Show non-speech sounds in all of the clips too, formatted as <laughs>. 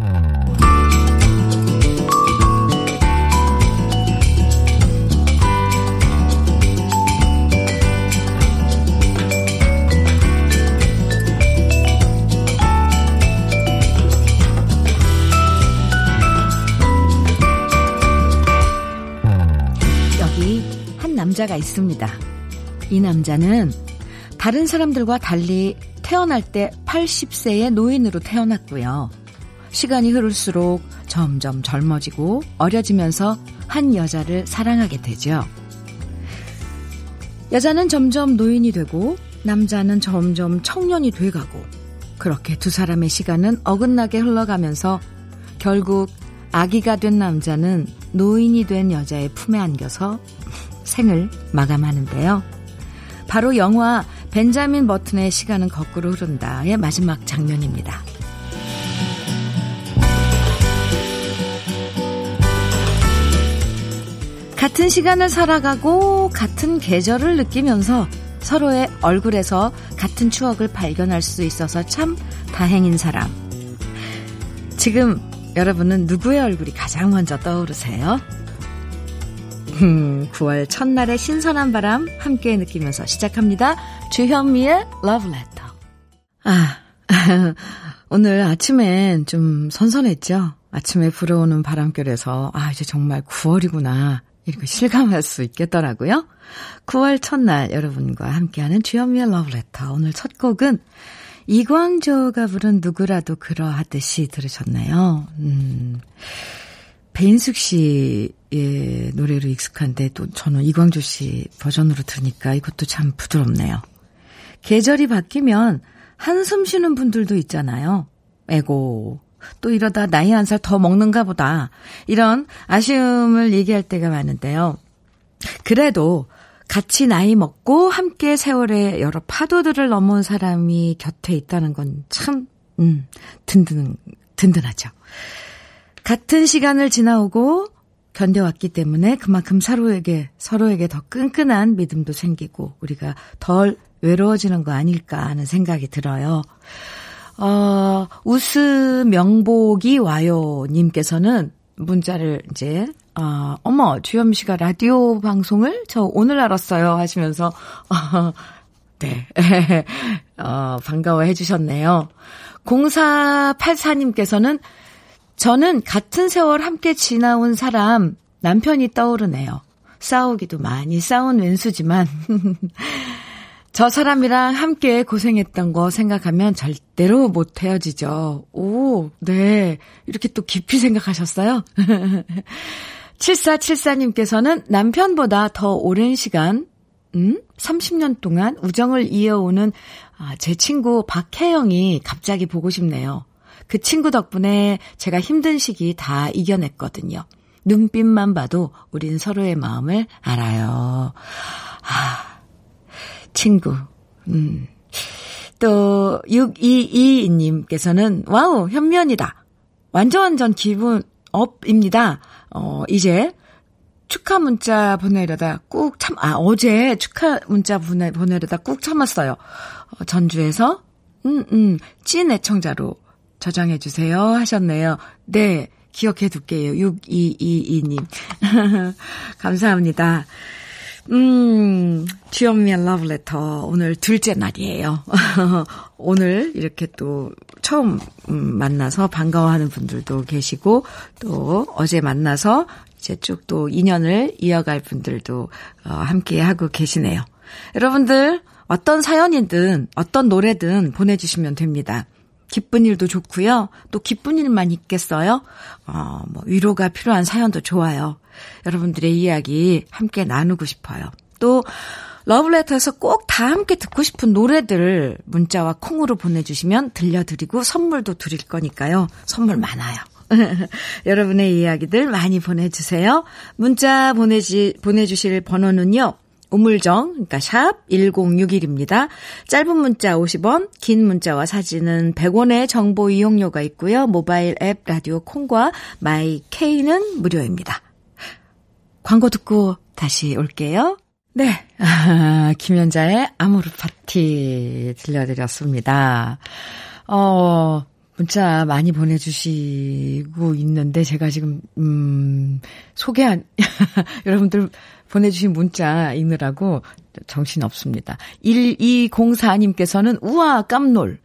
여기 한 남자가 있습니다. 이 남자는 다른 사람들과 달리 태어날 때 80세의 노인으로 태어났고요. 시간이 흐를수록 점점 젊어지고 어려지면서 한 여자를 사랑하게 되죠. 여자는 점점 노인이 되고 남자는 점점 청년이 돼가고 그렇게 두 사람의 시간은 어긋나게 흘러가면서 결국 아기가 된 남자는 노인이 된 여자의 품에 안겨서 생을 마감하는데요. 바로 영화 벤자민 버튼의 시간은 거꾸로 흐른다의 마지막 장면입니다. 같은 시간을 살아가고 같은 계절을 느끼면서 서로의 얼굴에서 같은 추억을 발견할 수 있어서 참 다행인 사람. 지금 여러분은 누구의 얼굴이 가장 먼저 떠오르세요? 9월 첫날의 신선한 바람 함께 느끼면서 시작합니다. 주현미의 Letter. 아, <laughs> 오늘 아침엔 좀 선선했죠? 아침에 불어오는 바람결에서, 아, 이제 정말 9월이구나. 이렇게 실감할 수 있겠더라고요. 9월 첫날 여러분과 함께하는 Love Letter. 오늘 첫 곡은 이광조가 부른 누구라도 그러하듯이 들으셨네요. 음. 배인숙 씨의 노래로 익숙한데 또 저는 이광조 씨 버전으로 들으니까 이것도 참 부드럽네요. 계절이 바뀌면 한숨 쉬는 분들도 있잖아요. 에고, 또 이러다 나이 한 살 더 먹는가 보다. 이런 아쉬움을 얘기할 때가 많은데요. 그래도 같이 나이 먹고 함께 세월의 여러 파도들을 넘은 사람이 곁에 있다는 건 참, 음, 든든, 든든하죠. 같은 시간을 지나오고 견뎌왔기 때문에 그만큼 서로에게, 서로에게 더 끈끈한 믿음도 생기고 우리가 덜 외로워지는 거 아닐까 하는 생각이 들어요. 어, 웃음 명복이 와요 님께서는 문자를 이제, 어, 어머, 주현 씨가 라디오 방송을 저 오늘 알았어요 하시면서, <laughs> 어, 네, <laughs> 어, 반가워해 주셨네요. 0484님께서는 저는 같은 세월 함께 지나온 사람, 남편이 떠오르네요. 싸우기도 많이 싸운 왼수지만, <laughs> 저 사람이랑 함께 고생했던 거 생각하면 절대로 못 헤어지죠. 오, 네. 이렇게 또 깊이 생각하셨어요? <laughs> 7474님께서는 남편보다 더 오랜 시간, 음? 30년 동안 우정을 이어오는 아, 제 친구 박혜영이 갑자기 보고 싶네요. 그 친구 덕분에 제가 힘든 시기 다 이겨냈거든요. 눈빛만 봐도 우린 서로의 마음을 알아요. 아, 친구. 음. 또, 6222님께서는, wow, 현면이다. 완전 완전 기분 up입니다. 어, 이제 축하 문자 보내려다 꾹 참, 아, 어제 축하 문자 보내, 보내려다 꾹 참았어요. 어, 전주에서, 음, 음, 찐 애청자로 저장해주세요 하셨네요. 네, 기억해 둘게요. 6222님. <laughs> 감사합니다. 음, 주현미의 러브레터. 오늘 둘째 날이에요. <laughs> 오늘 이렇게 또 처음 음, 만나서 반가워하는 분들도 계시고, 또 어제 만나서 이제 쭉 또 인연을 이어갈 분들도 어, 함께 하고 계시네요. 여러분들, 어떤 사연이든 어떤 노래든 보내주시면 됩니다. 기쁜 일도 좋고요. 또 기쁜 일만 있겠어요? 어, 뭐 위로가 필요한 사연도 좋아요. 여러분들의 이야기 함께 나누고 싶어요. 또 러브레터에서 꼭 다 함께 듣고 싶은 노래들 문자와 콩으로 보내주시면 들려드리고 선물도 드릴 거니까요. 선물 많아요. <laughs> 여러분의 이야기들 많이 보내주세요. 문자 보내지, 보내주실 번호는요. 우물정, 그러니까 sharp 1061입니다. 짧은 문자 50원, 긴 문자와 사진은 100원의 정보 이용료가 있고요. 모바일 앱 라디오 콩과 마이 K는 무료입니다. 광고 듣고 다시 올게요. 네. 아, <laughs> 김연자의 아모르 파티 들려드렸습니다. 어, 문자 많이 보내주시고 있는데 제가 지금 음 소개한 <laughs> 여러분들 보내주신 문자 읽느라고 정신 없습니다. 1204님께서는 우와 깜놀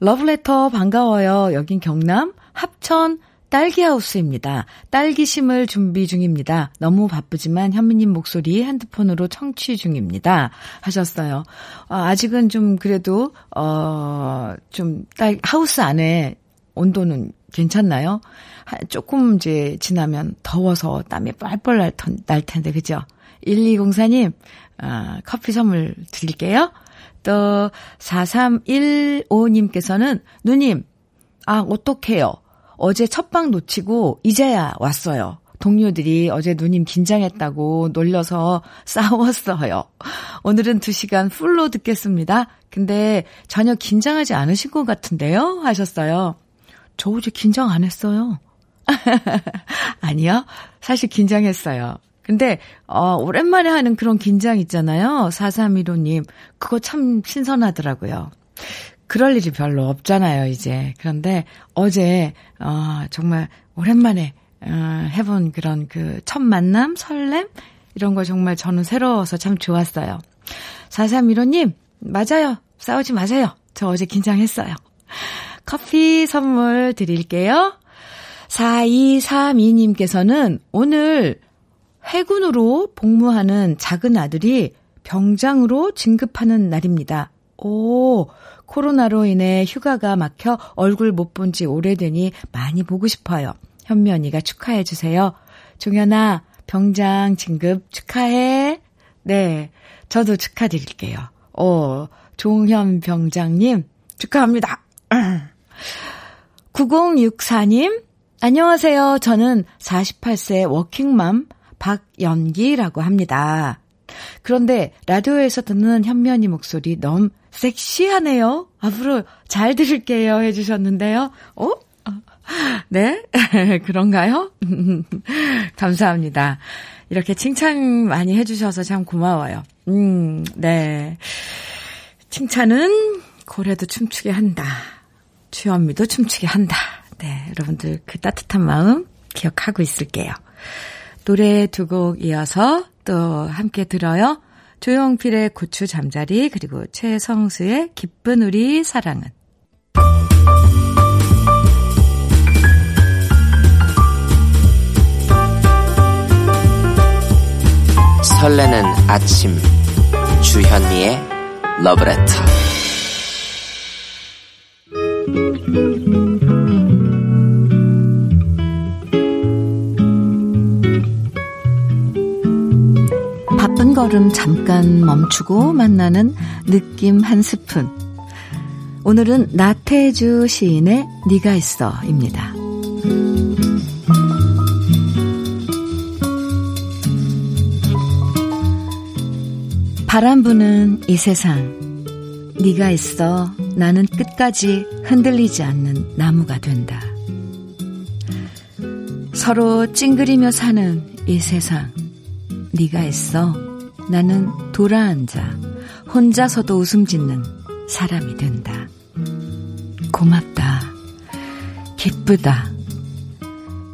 러브레터 반가워요. 여긴 경남 합천 딸기하우스입니다. 딸기심을 준비 중입니다. 너무 바쁘지만 현미님 목소리 핸드폰으로 청취 중입니다. 하셨어요. 아, 아직은 좀 그래도, 어, 좀 딸, 하우스 안에 온도는 괜찮나요? 조금 이제 지나면 더워서 땀이 뻘뻘 날, 날 텐데, 그죠? 1204님, 아, 커피 선물 드릴게요. 또, 4315님께서는, 누님, 아, 어떡해요. 어제 첫방 놓치고 이제야 왔어요. 동료들이 어제 누님 긴장했다고 놀려서 싸웠어요. 오늘은 2시간 풀로 듣겠습니다. 근데 전혀 긴장하지 않으신 것 같은데요? 하셨어요. 저 어제 긴장 안 했어요. <laughs> 아니요. 사실 긴장했어요. 근데, 어, 오랜만에 하는 그런 긴장 있잖아요. 4315님. 그거 참 신선하더라고요. 그럴 일이 별로 없잖아요, 이제. 그런데 어제, 어, 정말 오랜만에, 어, 해본 그런 그 첫 만남, 설렘? 이런 거 정말 저는 새로워서 참 좋았어요. 4315님, 맞아요. 싸우지 마세요. 저 어제 긴장했어요. 커피 선물 드릴게요. 4232님께서는 오늘 해군으로 복무하는 작은 아들이 병장으로 진급하는 날입니다. 오, 코로나로 인해 휴가가 막혀 얼굴 못 본 지 오래되니 많이 보고 싶어요. 현미 언니가 축하해 주세요. 종현아, 병장 진급 축하해. 네, 저도 축하드릴게요. 오, 종현 병장님 축하합니다. <clears throat> 9064님, 안녕하세요. 저는 48세 워킹맘 박연기라고 합니다. 그런데 라디오에서 듣는 현면이 목소리 너무 섹시하네요. 앞으로 잘 들을게요. 해주셨는데요. 어? <laughs> 네? <laughs> 그런가요? <laughs> 감사합니다. 이렇게 칭찬 많이 해주셔서 참 고마워요. 음, 네. 칭찬은 고래도 춤추게 한다. 주현미도 춤추게 한다. 네, 여러분들 그 따뜻한 마음 기억하고 있을게요. 노래 두 곡 이어서 또 함께 들어요. 조용필의 고추 잠자리 그리고 최성수의 기쁜 우리 사랑은 설레는 아침 주현미의 러브레터 바쁜 걸음 잠깐 멈추고 만나는 느낌 한 스푼. 오늘은 나태주 시인의 네가 있어입니다. 바람 부는 이 세상 네가 있어 나는 끝까지 흔들리지 않는 나무가 된다. 서로 찡그리며 사는 이 세상 네가 있어 나는 돌아앉아 혼자서도 웃음 짓는 사람이 된다. 고맙다. 기쁘다.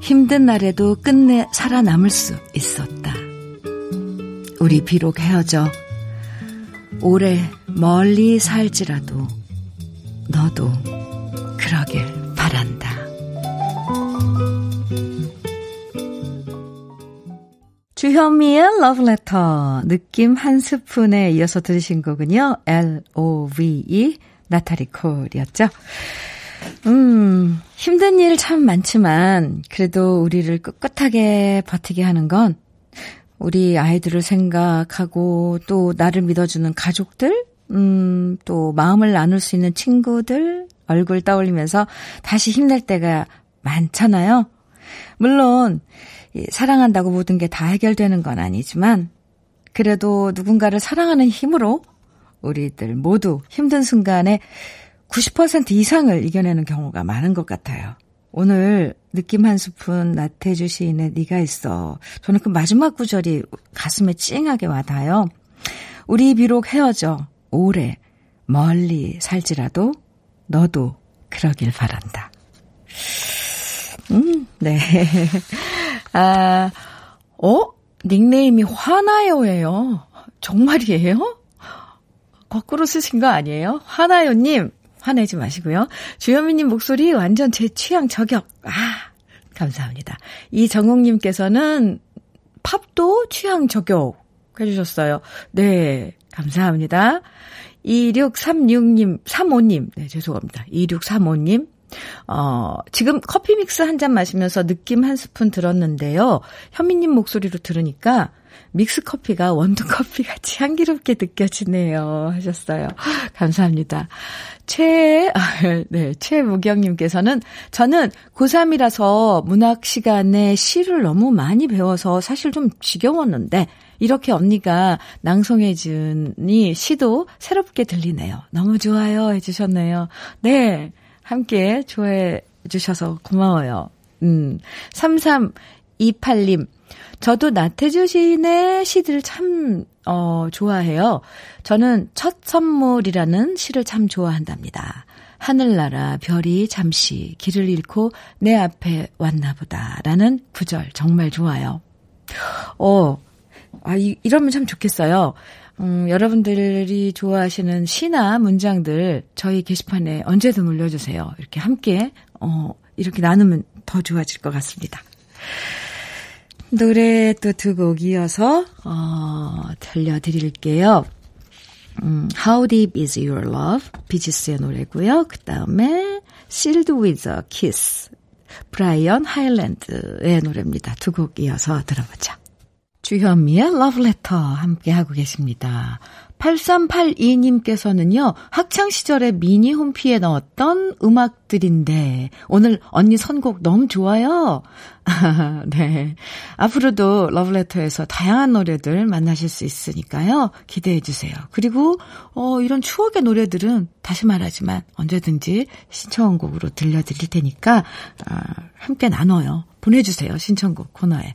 힘든 날에도 끝내 살아남을 수 있었다. 우리 비록 헤어져 오래 멀리 살지라도 너도 그러길 바란다. 주현미의 러브레터 느낌 한 스푼에 이어서 들으신 곡은요. L-O-V-E 나타리 콜이었죠. 음, 힘든 일 참 많지만 그래도 우리를 꿋꿋하게 버티게 하는 건 우리 아이들을 생각하고 또 나를 믿어주는 가족들, 음, 또 마음을 나눌 수 있는 친구들 얼굴 떠올리면서 다시 힘낼 때가 많잖아요. 물론 사랑한다고 모든 게 다 해결되는 건 아니지만 그래도 누군가를 사랑하는 힘으로 우리들 모두 힘든 순간에 90% 이상을 이겨내는 경우가 많은 것 같아요. 오늘 느낌 한 스푼 나태주 시인의 네가 있어. 저는 그 마지막 구절이 가슴에 찡하게 와닿아요. 우리 비록 헤어져 오래 멀리 살지라도 너도 그러길 바란다. 음, 네. <laughs> 아, 어? 닉네임이 화나요예요. 정말이에요? 거꾸로 쓰신 거 아니에요? 화나요님, 화내지 마시고요. 주현미님 목소리 완전 제 취향 저격. 아, 감사합니다. 이정욱님께서는 팝도 취향 저격 해주셨어요. 네, 감사합니다. 2636님, 35님, 네, 죄송합니다. 2635님, 어, 지금 커피 믹스 한 잔 마시면서 느낌 한 스푼 들었는데요. 현미님 목소리로 들으니까 믹스 커피가 원두 커피 같이 <laughs> 향기롭게 느껴지네요. 하셨어요. 감사합니다. 최, 네, 최무경님께서는 저는 고3이라서 문학 시간에 시를 너무 많이 배워서 사실 좀 지겨웠는데 이렇게 언니가 낭송해주니 시도 새롭게 들리네요. 너무 좋아요. 해주셨네요. 네. 함께 좋아해 주셔서 고마워요. 음, 3328님. 저도 나태주 시인의 시들 참, 어, 좋아해요. 저는 첫 선물이라는 시를 참 좋아한답니다. 하늘나라 별이 잠시 길을 잃고 내 앞에 왔나 보다. 라는 구절 정말 좋아요. 어, 아, 이, 이러면 참 좋겠어요. 음, 여러분들이 좋아하시는 시나 문장들 저희 게시판에 언제든 올려주세요. 이렇게 함께, 어, 이렇게 나누면 더 좋아질 것 같습니다. 노래 또 두 곡 이어서, 어, 들려드릴게요. 음, How Deep Is Your Love? 비지스의 노래고요. 그 다음에 Sealed With a Kiss. 브라이언 하일랜드의 노래입니다. 두 곡 이어서 들어보죠. 주현미의 러브레터 함께하고 계십니다. 8382님께서는요, 학창시절에 미니 홈피에 넣었던 음악들인데, 오늘 언니 선곡 너무 좋아요. <laughs> 네. 앞으로도 러브레터에서 다양한 노래들 만나실 수 있으니까요, 기대해 주세요. 그리고, 어, 이런 추억의 노래들은 다시 말하지만 언제든지 신청곡으로 들려드릴 테니까, 아, 함께 나눠요. 보내주세요. 신청곡 코너에.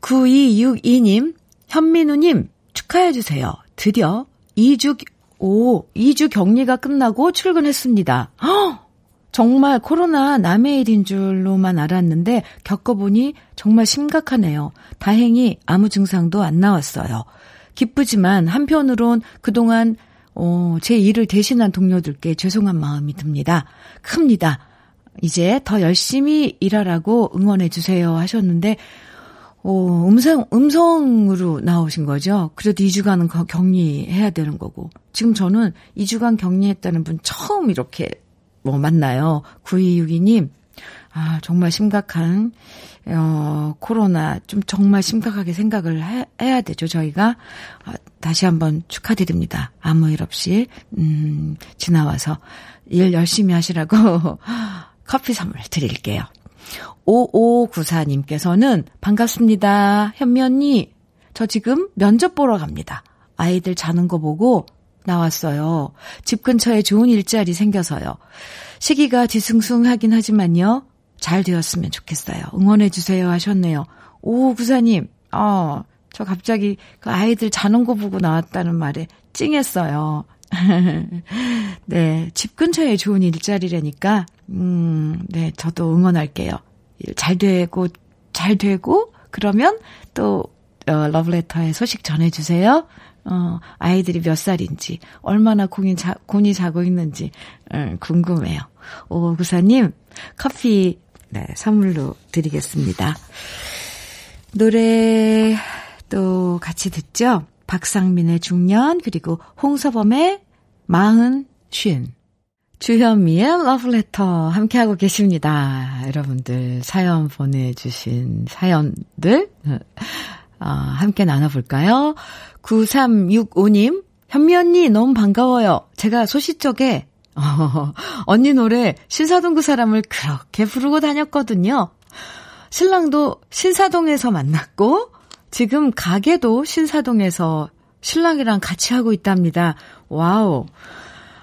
9262님, 현민우님, 축하해주세요. 드디어 2주, 오, 2주 격리가 끝나고 출근했습니다. 허! 정말 코로나 남의 일인 줄로만 알았는데 겪어보니 정말 심각하네요. 다행히 아무 증상도 안 나왔어요. 기쁘지만 한편으론 그동안 어, 제 일을 대신한 동료들께 죄송한 마음이 듭니다. 큽니다. 이제 더 열심히 일하라고 응원해 주세요 하셨는데 어, 음성, 음성으로 나오신 거죠. 그래도 2주간은 격리해야 되는 거고. 지금 저는 2주간 격리했다는 분 처음 이렇게 뭐 만나요. 9262님, 아, 정말 심각한, 어, 코로나 좀 정말 심각하게 생각을 해, 해야 되죠, 저희가. 아, 다시 한번 축하드립니다. 아무 일 없이, 음, 지나와서 일 열심히 하시라고 <laughs> 커피 선물 드릴게요. 5594님께서는 반갑습니다. 현미 언니, 저 지금 면접 보러 갑니다. 아이들 자는 거 보고 나왔어요. 집 근처에 좋은 일자리 생겨서요. 시기가 뒤숭숭하긴 하지만요. 잘 되었으면 좋겠어요. 응원해주세요 하셨네요. 오 구사님, 어, 저 갑자기 그 아이들 자는 거 보고 나왔다는 말에 찡했어요. <laughs> 네, 집 근처에 좋은 일자리라니까, 음, 네, 저도 응원할게요. 잘 되고, 잘 되고, 그러면 또, 어, 러브레터에 소식 전해주세요. 어, 아이들이 몇 살인지, 얼마나 공이 자, 곤이 자고 있는지, 음, 궁금해요. 오, 구사님, 커피, 네, 선물로 드리겠습니다. 노래 또 같이 듣죠? 박상민의 중년, 그리고 홍서범의 마흔, 쉰. 주현미의 러브레터 함께하고 계십니다. 여러분들 사연 보내주신 사연들 어, 함께 나눠볼까요? 9365님, 현미 언니 너무 반가워요. 제가 소시적에 어, 언니 노래 신사동 그 사람을 그렇게 부르고 다녔거든요. 신랑도 신사동에서 만났고 지금 가게도 신사동에서 신랑이랑 같이 하고 있답니다. wow.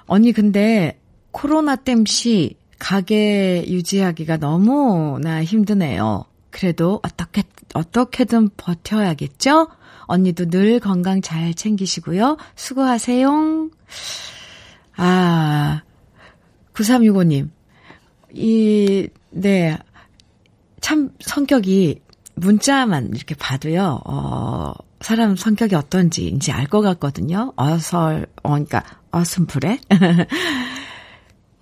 언니 근데 코로나 땜시 가게 유지하기가 너무나 힘드네요. 그래도 어떻게, 어떻게든 버텨야겠죠? 언니도 늘 건강 잘 챙기시고요. 수고하세요. 아, 9365님. 이, 네. 참 성격이 문자만 이렇게 봐도요, 어, 사람 성격이 어떤지 이제 알 것 같거든요. 어설, 어, 그러니까 어슴풀에. <laughs>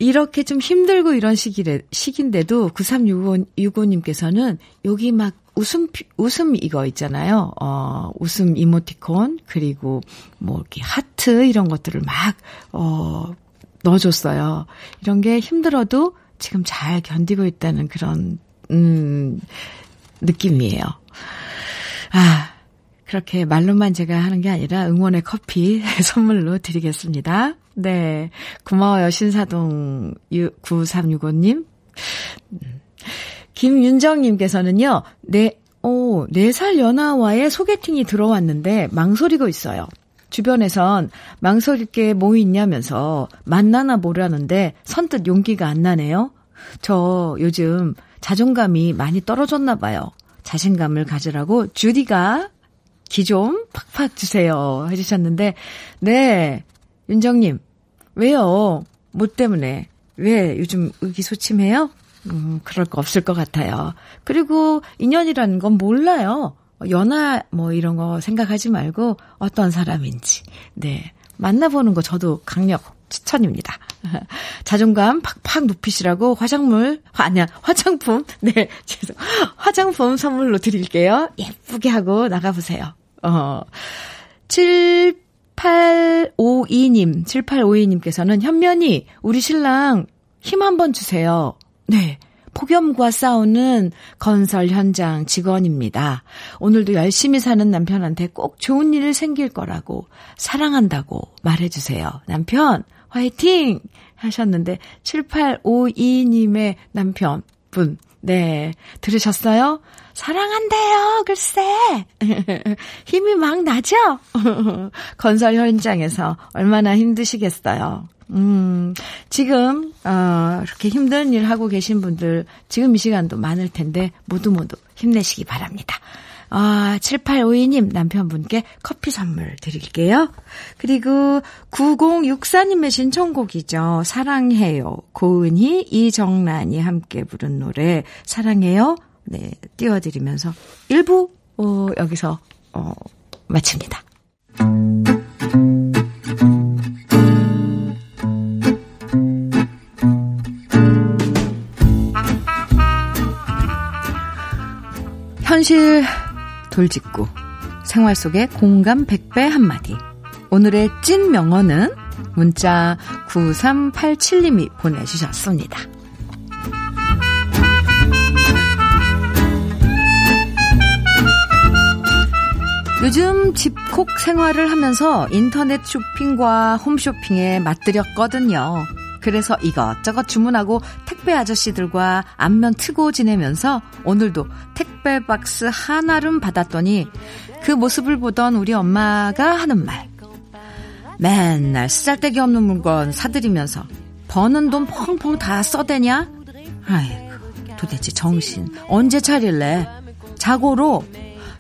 이렇게 좀 힘들고 이런 시기래, 시기인데도 9365님께서는 여기 막 웃음, 웃음 이거 있잖아요. 어, 웃음 이모티콘, 그리고 뭐 이렇게 하트 이런 것들을 막, 어, 넣어줬어요. 이런 게 힘들어도 지금 잘 견디고 있다는 그런, 음, 느낌이에요. 아, 그렇게 말로만 제가 하는 게 아니라 응원의 커피 <laughs> 선물로 드리겠습니다. 네. 고마워요. 신사동 9365님. 김윤정님께서는요, 네, 오, 4살 연하와의 소개팅이 들어왔는데 망설이고 있어요. 주변에선 망설일 게 뭐 있냐면서 만나나 보라는데 선뜻 용기가 안 나네요. 저 요즘 자존감이 많이 떨어졌나 봐요. 자신감을 가지라고 주디가 기 좀 팍팍 주세요. 해주셨는데, 네. 윤정님, 왜요? 뭐 때문에? 왜 요즘 의기소침해요? 음, 그럴 거 없을 것 같아요. 그리고 인연이라는 건 몰라요. 연하 뭐 이런 거 생각하지 말고 어떤 사람인지. 네. 만나보는 거 저도 강력 추천입니다. <laughs> 자존감 팍팍 높이시라고 화장물, 아니야, 화장품, <laughs> 네, 죄송. 화장품 선물로 드릴게요. 예쁘게 하고 나가보세요. 어, 7852님, 7852님께서는 현면이 우리 신랑 힘 한번 주세요. 네. 폭염과 싸우는 건설 현장 직원입니다. 오늘도 열심히 사는 남편한테 꼭 좋은 일 생길 거라고 사랑한다고 말해주세요. 남편, 화이팅! 하셨는데, 7852님의 남편분, 네, 들으셨어요? 사랑한대요, 글쎄. <laughs> 힘이 막 나죠? <laughs> 건설 현장에서 얼마나 힘드시겠어요. 음, 지금, 어, 이렇게 힘든 일 하고 계신 분들, 지금 이 시간도 많을 텐데, 모두 모두 힘내시기 바랍니다. 아, 7852님 남편분께 커피 선물 드릴게요. 그리고 9064님의 신청곡이죠. 사랑해요. 고은희, 이정란이 함께 부른 노래, 사랑해요. 네, 띄워드리면서 1부, 어, 여기서, 어, 마칩니다. 현실 돌직구 생활 속의 공감 100배 한마디 오늘의 찐 명언은 문자 9387님이 보내주셨습니다. 요즘 집콕 생활을 하면서 인터넷 쇼핑과 홈쇼핑에 맞들였거든요. 그래서 이것저것 주문하고 택배 아저씨들과 안면 트고 지내면서 오늘도 택배 박스 하나름 받았더니 그 모습을 보던 우리 엄마가 하는 말. 맨날 쓰잘데기 없는 물건 사들이면서 버는 돈 펑펑 다 써대냐? 아이고, 도대체 정신 언제 차릴래? 자고로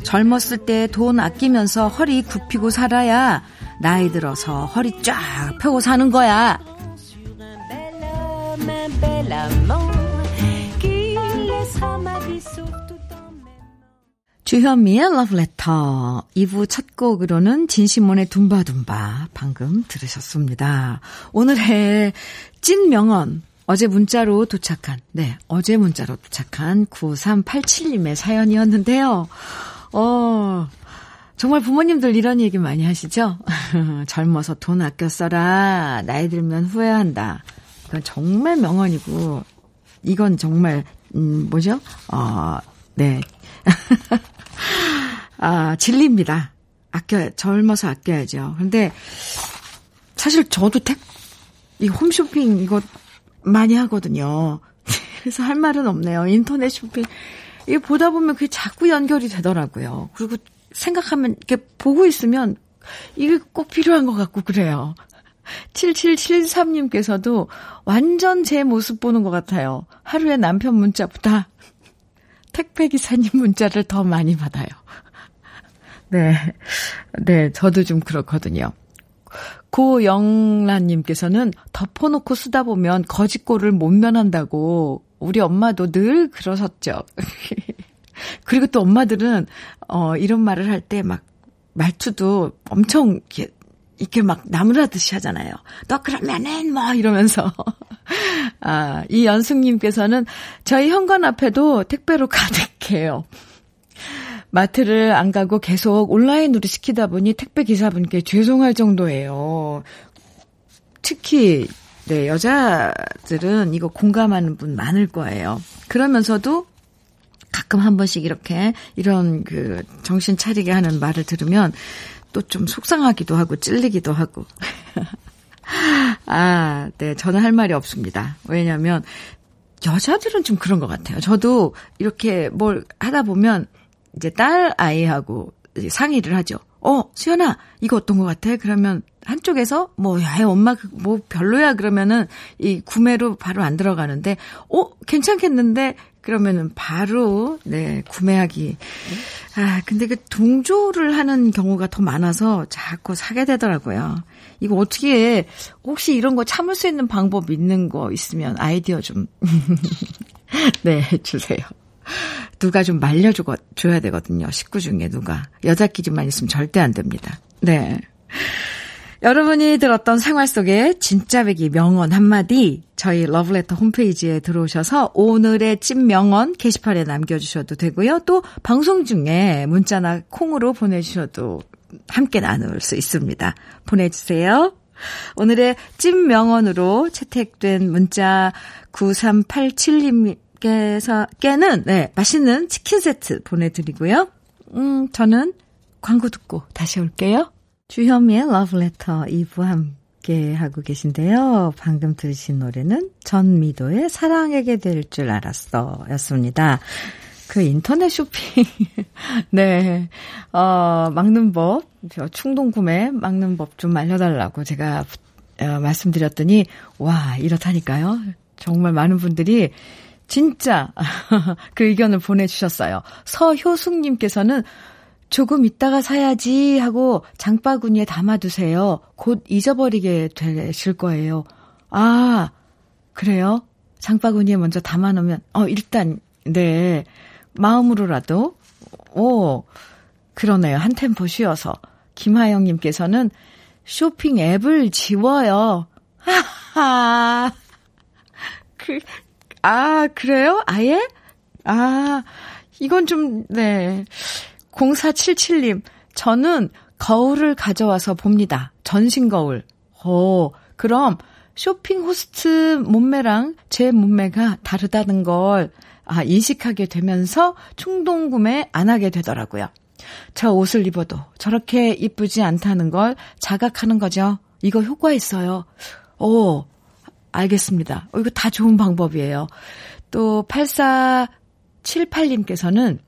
젊었을 때 돈 아끼면서 허리 굽히고 살아야 나이 들어서 허리 쫙 펴고 사는 거야. 주현미의 러브레터 2부 첫 곡으로는 진시몬의 둠바둠바 방금 들으셨습니다. 오늘의 찐 명언 어제 문자로 도착한 네 어제 문자로 도착한 9387님의 사연이었는데요. 어, 정말 부모님들 이런 얘기 많이 하시죠? <laughs> 젊어서 돈 아껴 써라. 나이 들면 후회한다. 이건 정말 명언이고, 이건 정말, 음, 뭐죠? 어, 네. <laughs> 아, 진리입니다. 아껴, 젊어서 아껴야죠. 근데, 사실 저도 택, 이 홈쇼핑 이거 많이 하거든요. <laughs> 그래서 할 말은 없네요. 인터넷 쇼핑. 이게 보다 보면 그게 자꾸 연결이 되더라고요. 그리고 생각하면 이렇게 보고 있으면 이게 꼭 필요한 것 같고 그래요. 7773님께서도 완전 제 모습 보는 것 같아요. 하루에 남편 문자보다 택배기사님 문자를 더 많이 받아요. <laughs> 네. 네, 저도 좀 그렇거든요. 고영란님께서는 덮어놓고 쓰다 보면 거짓골을 못 면한다고 우리 엄마도 늘 그러셨죠. <laughs> 그리고 또 엄마들은, 어, 이런 말을 할 때 막, 말투도 엄청, 이렇게, 이렇게 막 나무라듯이 하잖아요. 너 그러면은 뭐 이러면서. <laughs> 아, 이 연숙님께서는 저희 현관 앞에도 택배로 가득해요. 마트를 안 가고 계속 온라인으로 시키다 보니 택배 기사분께 죄송할 정도예요. 특히 네, 여자들은 이거 공감하는 분 많을 거예요. 그러면서도 가끔 한 번씩 이렇게 이런 그 정신 차리게 하는 말을 들으면 또 좀 속상하기도 하고 찔리기도 하고. <laughs> 아, 네, 저는 할 말이 없습니다. 왜냐면 여자들은 좀 그런 것 같아요. 저도 이렇게 뭘 하다 보면 이제 딸 아이하고 상의를 하죠. 어, 수연아, 이거 어떤 것 같아? 그러면 한쪽에서 뭐, 야, 엄마, 그 뭐, 별로야. 그러면은 이 구매로 바로 안 들어가는데, 어, 괜찮겠는데? 그러면은 바로, 네, 구매하기. 아, 근데 그 동조를 하는 경우가 더 많아서 자꾸 사게 되더라고요. 이거 어떻게, 혹시 이런 거 참을 수 있는 방법 있는 거 있으면 아이디어 좀, <laughs> 네, 주세요. 누가 좀 말려줘야 되거든요. 식구 중에 누가. 여자끼리만 있으면 절대 안 됩니다. 네. 여러분이 들었던 생활 속의 진짜 배기 명언 한마디 저희 러브레터 홈페이지에 들어오셔서 오늘의 찐 명언 게시판에 남겨주셔도 되고요. 또 방송 중에 문자나 콩으로 보내주셔도 함께 나눌 수 있습니다. 보내주세요. 오늘의 찐 명언으로 채택된 문자 9387님 께서, 께는, 네, 맛있는 치킨 세트 보내드리고요. 음, 저는 광고 듣고 다시 올게요. 주현미의 러브레터 2부 함 께 하고 계신데요. 방금 들으신 노래는 전미도의 사랑하게 될 줄 알았어 였습니다. 그 인터넷 쇼핑, <laughs> 네, 어, 막는 법, 충동 구매 막는 법 좀 알려달라고 제가 어, 말씀드렸더니, 와, 이렇다니까요. 정말 많은 분들이 진짜 <laughs> 그 의견을 보내주셨어요. 서효숙님께서는 조금 있다가 사야지 하고 장바구니에 담아두세요. 곧 잊어버리게 되실 거예요. 아, 그래요? 장바구니에 먼저 담아놓으면, 어, 일단, 네. 마음으로라도, 오, 그러네요. 한 템포 쉬어서. 김하영님께서는 쇼핑 앱을 지워요. 하하. 그, 아, 그래요? 아예? 아, 이건 좀, 네. 0477님, 저는 거울을 가져와서 봅니다. 전신 거울. 오, 그럼 쇼핑 호스트 몸매랑 제 몸매가 다르다는 걸 아, 인식하게 되면서 충동 구매 안 하게 되더라고요. 저 옷을 입어도 저렇게 이쁘지 않다는 걸 자각하는 거죠. 이거 효과 있어요. 오, 알겠습니다. 어, 이거 다 좋은 방법이에요. 또 8478님께서는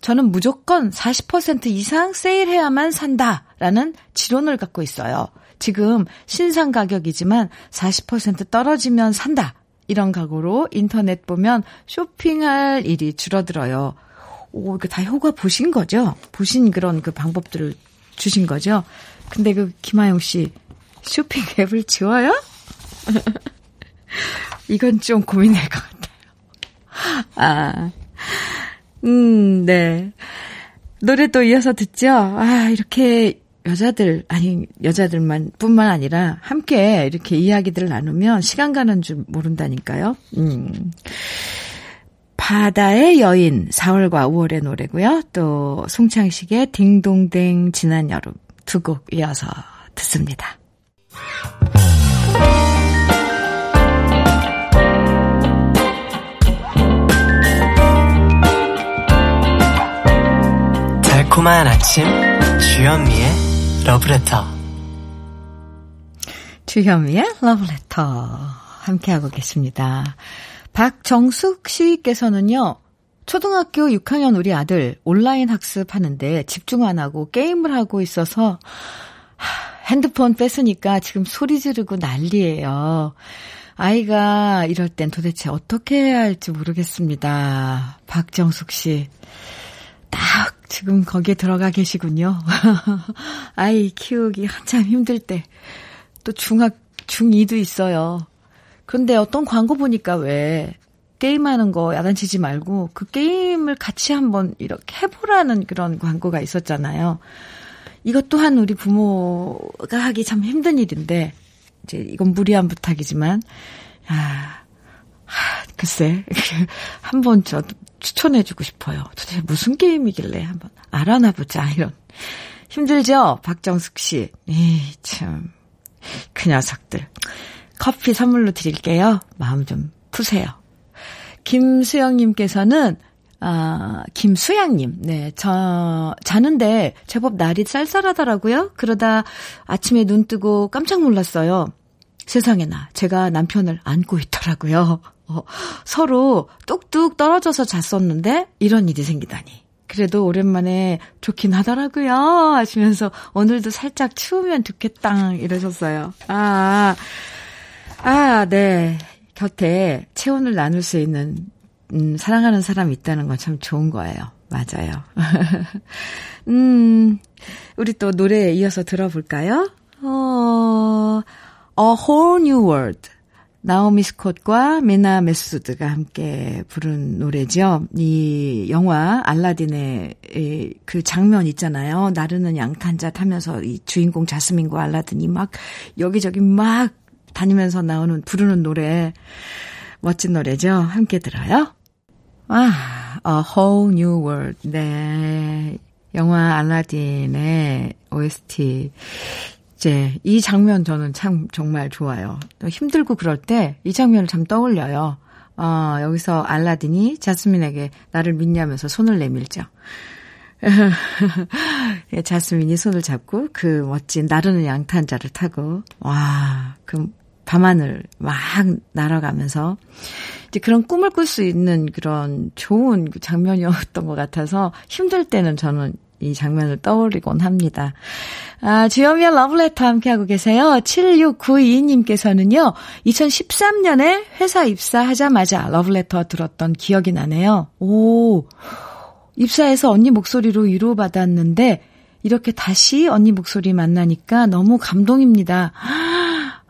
저는 무조건 40% 이상 세일해야만 산다라는 지론을 갖고 있어요. 지금 신상 가격이지만 40% 떨어지면 산다. 이런 각오로 인터넷 보면 쇼핑할 일이 줄어들어요. 오, 이거 다 효과 보신 거죠? 보신 그런 그 방법들을 주신 거죠? 근데 그 김하영 씨 쇼핑 앱을 지워요? <laughs> 이건 좀 고민될 것 같아요. 아, 음, 네. 노래 또 이어서 듣죠? 아, 이렇게 여자들, 아니, 여자들만 뿐만 아니라 함께 이렇게 이야기들을 나누면 시간 가는 줄 모른다니까요. 음. 바다의 여인, 4월과 5월의 노래고요. 또 송창식의 딩동댕 지난 여름 두 곡 이어서 듣습니다. 달콤한 아침 주현미의 러브레터 주현미의 러브레터 함께하고 계십니다. 박정숙 씨께서는요. 초등학교 6학년 우리 아들 온라인 학습하는데 집중 안 하고 게임을 하고 있어서 핸드폰 뺐으니까 지금 소리 지르고 난리예요. 아이가 이럴 땐 도대체 어떻게 해야 할지 모르겠습니다. 박정숙 씨. 딱 지금 거기에 들어가 계시군요. <laughs> 아이 키우기 한참 힘들 때. 또 중학, 중2도 있어요. 그런데 어떤 광고 보니까 왜 게임하는 거 야단치지 말고 그 게임을 같이 한번 이렇게 해보라는 그런 광고가 있었잖아요. 이것 또한 우리 부모가 하기 참 힘든 일인데, 이제 이건 무리한 부탁이지만, 아, 하, 글쎄, <laughs> 한 번 저 추천해주고 싶어요. 도대체 무슨 게임이길래 한번 알아나 보자, 이런. 힘들죠? 박정숙 씨. 에이, 참. 그 녀석들. 커피 선물로 드릴게요. 마음 좀 푸세요. 김수영님께서는 아, 김수양님, 네, 저, 자는데 제법 날이 쌀쌀하더라고요. 그러다 아침에 눈 뜨고 깜짝 놀랐어요. 세상에나, 제가 남편을 안고 있더라고요. 어, 서로 뚝뚝 떨어져서 잤었는데, 이런 일이 생기다니. 그래도 오랜만에 좋긴 하더라고요. 하시면서, 오늘도 살짝 추우면 좋겠다. 이러셨어요. 아, 아, 네. 곁에 체온을 나눌 수 있는 음, 사랑하는 사람이 있다는 건 참 좋은 거예요. 맞아요. <laughs> 음, 우리 또 노래 이어서 들어볼까요? 어, A Whole New World. 나오미 스콧과 메나 메수드가 함께 부른 노래죠. 이 영화 알라딘의 그 장면 있잖아요. 나르는 양탄자 타면서 이 주인공 자스민과 알라딘이 막 여기저기 막 다니면서 나오는 부르는 노래. 멋진 노래죠. 함께 들어요. 아, A Whole New World. 네. 영화 알라딘의 OST. 이제 이 장면 저는 참 정말 좋아요. 힘들고 그럴 때 이 장면을 참 떠올려요. 어, 여기서 알라딘이 자스민에게 나를 믿냐면서 손을 내밀죠. <laughs> 자스민이 손을 잡고 그 멋진 나르는 양탄자를 타고 와, 그 밤하늘 막 날아가면서 이제 그런 꿈을 꿀 수 있는 그런 좋은 그 장면이었던 것 같아서 힘들 때는 저는 이 장면을 떠올리곤 합니다. 아, 주여미의 러브레터 함께하고 계세요. 7692님께서는요, 2013년에 회사 입사하자마자 러브레터 들었던 기억이 나네요. 오, 입사해서 언니 목소리로 위로받았는데, 이렇게 다시 언니 목소리 만나니까 너무 감동입니다.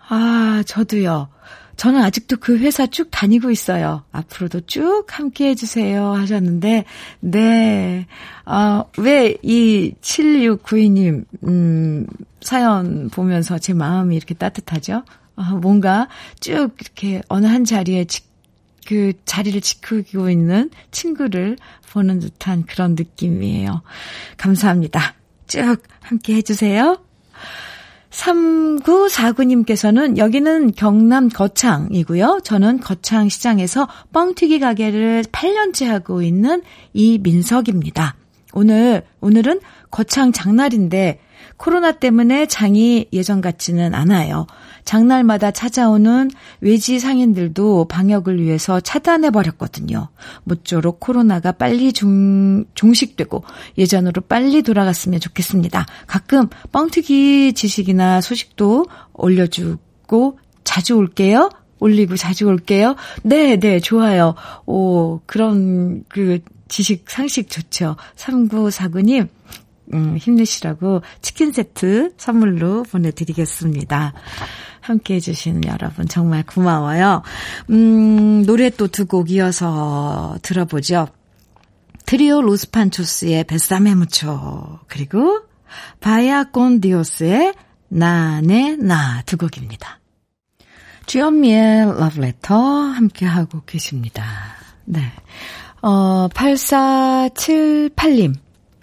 아, 저도요. 저는 아직도 그 회사 쭉 다니고 있어요. 앞으로도 쭉 함께 해주세요 하셨는데, 네. 아, 왜이 7692님, 음, 사연 보면서 제 마음이 이렇게 따뜻하죠? 아, 뭔가 쭉 이렇게 어느 한 자리에 지, 그 자리를 지키고 있는 친구를 보는 듯한 그런 느낌이에요. 감사합니다. 쭉 함께 해주세요. 3949님께서는 여기는 경남 거창이고요. 저는 거창 시장에서 뻥튀기 가게를 8년째 하고 있는 이민석입니다. 오늘, 오늘은 거창 장날인데 코로나 때문에 장이 예전 같지는 않아요. 장날마다 찾아오는 외지 상인들도 방역을 위해서 차단해버렸거든요. 모쪼록 코로나가 빨리 종, 종식되고 예전으로 빨리 돌아갔으면 좋겠습니다. 가끔 뻥튀기 지식이나 소식도 올려주고 자주 올게요. 올리고 자주 올게요. 네, 네, 좋아요. 오, 그런 그 지식 상식 좋죠. 3949님, 음, 힘내시라고 치킨 세트 선물로 보내드리겠습니다. 함께 해주시는 여러분 정말 고마워요. 음, 노래 또 두 곡 이어서 들어보죠. 트리오 로스 판초스의 Bésame Mucho 그리고 바야 콘 디오스의 Nah Neh Nah 두 곡입니다. 주현미의 러브레터 함께하고 계십니다. 네. 어, 8478님.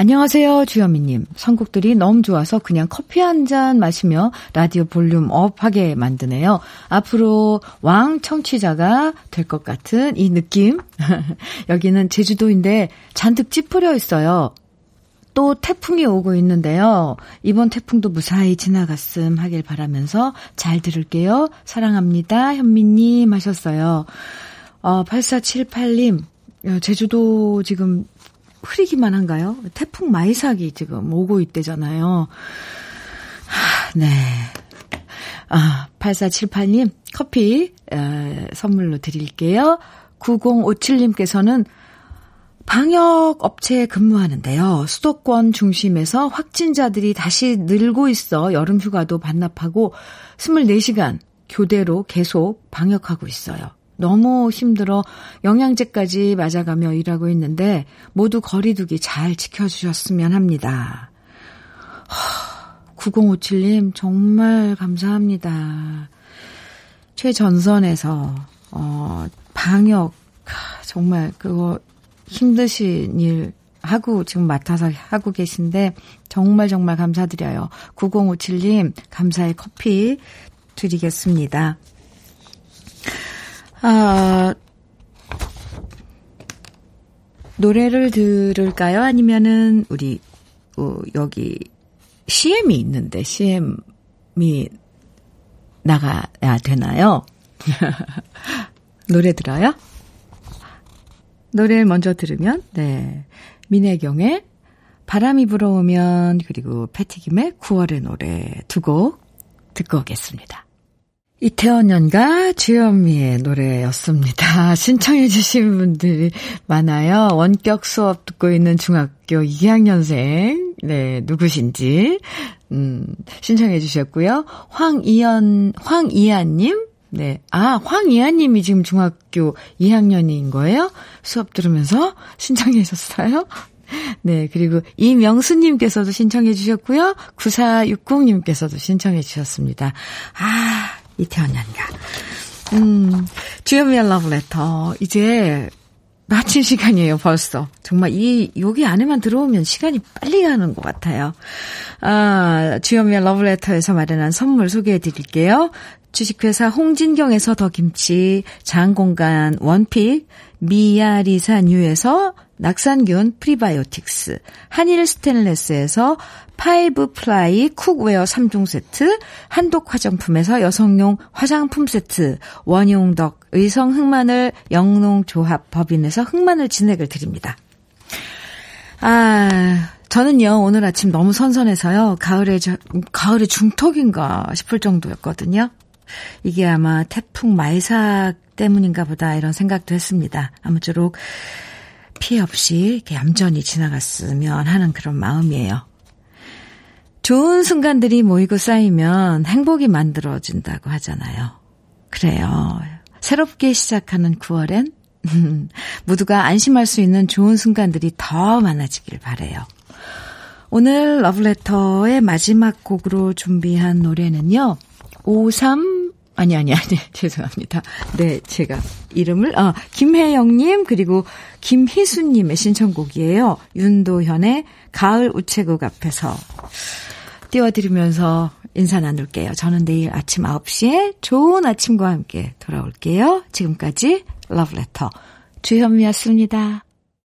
안녕하세요, 주현미님. 선곡들이 너무 좋아서 그냥 커피 한 잔 마시며 라디오 볼륨 up하게 만드네요. 앞으로 왕 청취자가 될 것 같은 이 느낌. <laughs> 여기는 제주도인데 잔뜩 찌푸려 있어요. 또 태풍이 오고 있는데요. 이번 태풍도 무사히 지나갔음 하길 바라면서 잘 들을게요. 사랑합니다. 현미님 하셨어요. 어, 8478님, 제주도 지금 흐리기만 한가요? 태풍 마이삭이 지금 오고 있대잖아요. 하, 네. 아, 8478님, 커피, 에, 선물로 드릴게요. 9057님께서는 방역 업체에 근무하는데요. 수도권 중심에서 확진자들이 다시 늘고 있어 여름 휴가도 반납하고 24시간 교대로 계속 방역하고 있어요. 너무 힘들어 영양제까지 맞아가며 일하고 있는데 모두 거리두기 잘 지켜주셨으면 합니다. 9057님 정말 감사합니다. 최전선에서 어 방역 정말 그거 힘드신 일 하고 지금 맡아서 하고 계신데 정말 정말 감사드려요. 9057님 감사의 커피 드리겠습니다. 아, 노래를 들을까요? 아니면은 우리 어, 여기 CM이 있는데 CM이 나가야 되나요? <laughs> 노래 들어요? 노래 먼저 들으면 네 민혜경의 바람이 불어오면 그리고 패티김의 9월의 노래 두 곡 듣고 오겠습니다. 이태원 연가 주현미의 노래였습니다. <laughs> 신청해 주신 분들이 많아요. 원격 수업 듣고 있는 중학교 2학년생, 네, 누구신지, 음, 신청해 주셨고요. 황이연, 황이한님, 네. 아, 황이한님이 지금 중학교 2학년인 거예요? 수업 들으면서 <laughs> 신청해 주셨어요? 네, 그리고 이명수님께서도 신청해 주셨고요. 9460님께서도 신청해 주셨습니다. 아, 이태원 연가. 음, 주현미의 러브레터. 이제 마칠 시간이에요, 벌써. 정말 이, 여기 안에만 들어오면 시간이 빨리 가는 것 같아요. 아, 주현미의 러브레터에서 마련한 선물 소개해 드릴게요. 주식회사 홍진경에서 더 김치, 장공간 원픽, 미야리산 U에서 낙산균 프리바이오틱스, 한일 스테인레스에서 five ply cookware 3종 세트, 한독 화장품에서 여성용 화장품 세트, 원용덕 의성 흑마늘 영농조합 법인에서 흑마늘 진액을 드립니다. 아, 저는요, 오늘 아침 너무 선선해서요, 가을에, 저, 가을에 중턱인가 싶을 정도였거든요. 이게 아마 태풍 마이삭 때문인가 보다 이런 생각도 했습니다. 아무쪼록 피해 없이 이렇게 얌전히 지나갔으면 하는 그런 마음이에요. 좋은 순간들이 모이고 쌓이면 행복이 만들어진다고 하잖아요. 그래요. 새롭게 시작하는 9월엔 <laughs> 모두가 안심할 수 있는 좋은 순간들이 더 많아지길 바래요. 오늘 러브레터의 마지막 곡으로 준비한 노래는요. 53 아니 아니 아니 <laughs> 죄송합니다. 네, 제가 이름을 아 김혜영 님 그리고 김희수 님의 신청곡이에요. 윤도현의 가을 우체국 앞에서 띄워드리면서 인사 나눌게요. 저는 내일 아침 9시에 좋은 아침과 함께 돌아올게요. 지금까지 러브레터 주현미였습니다.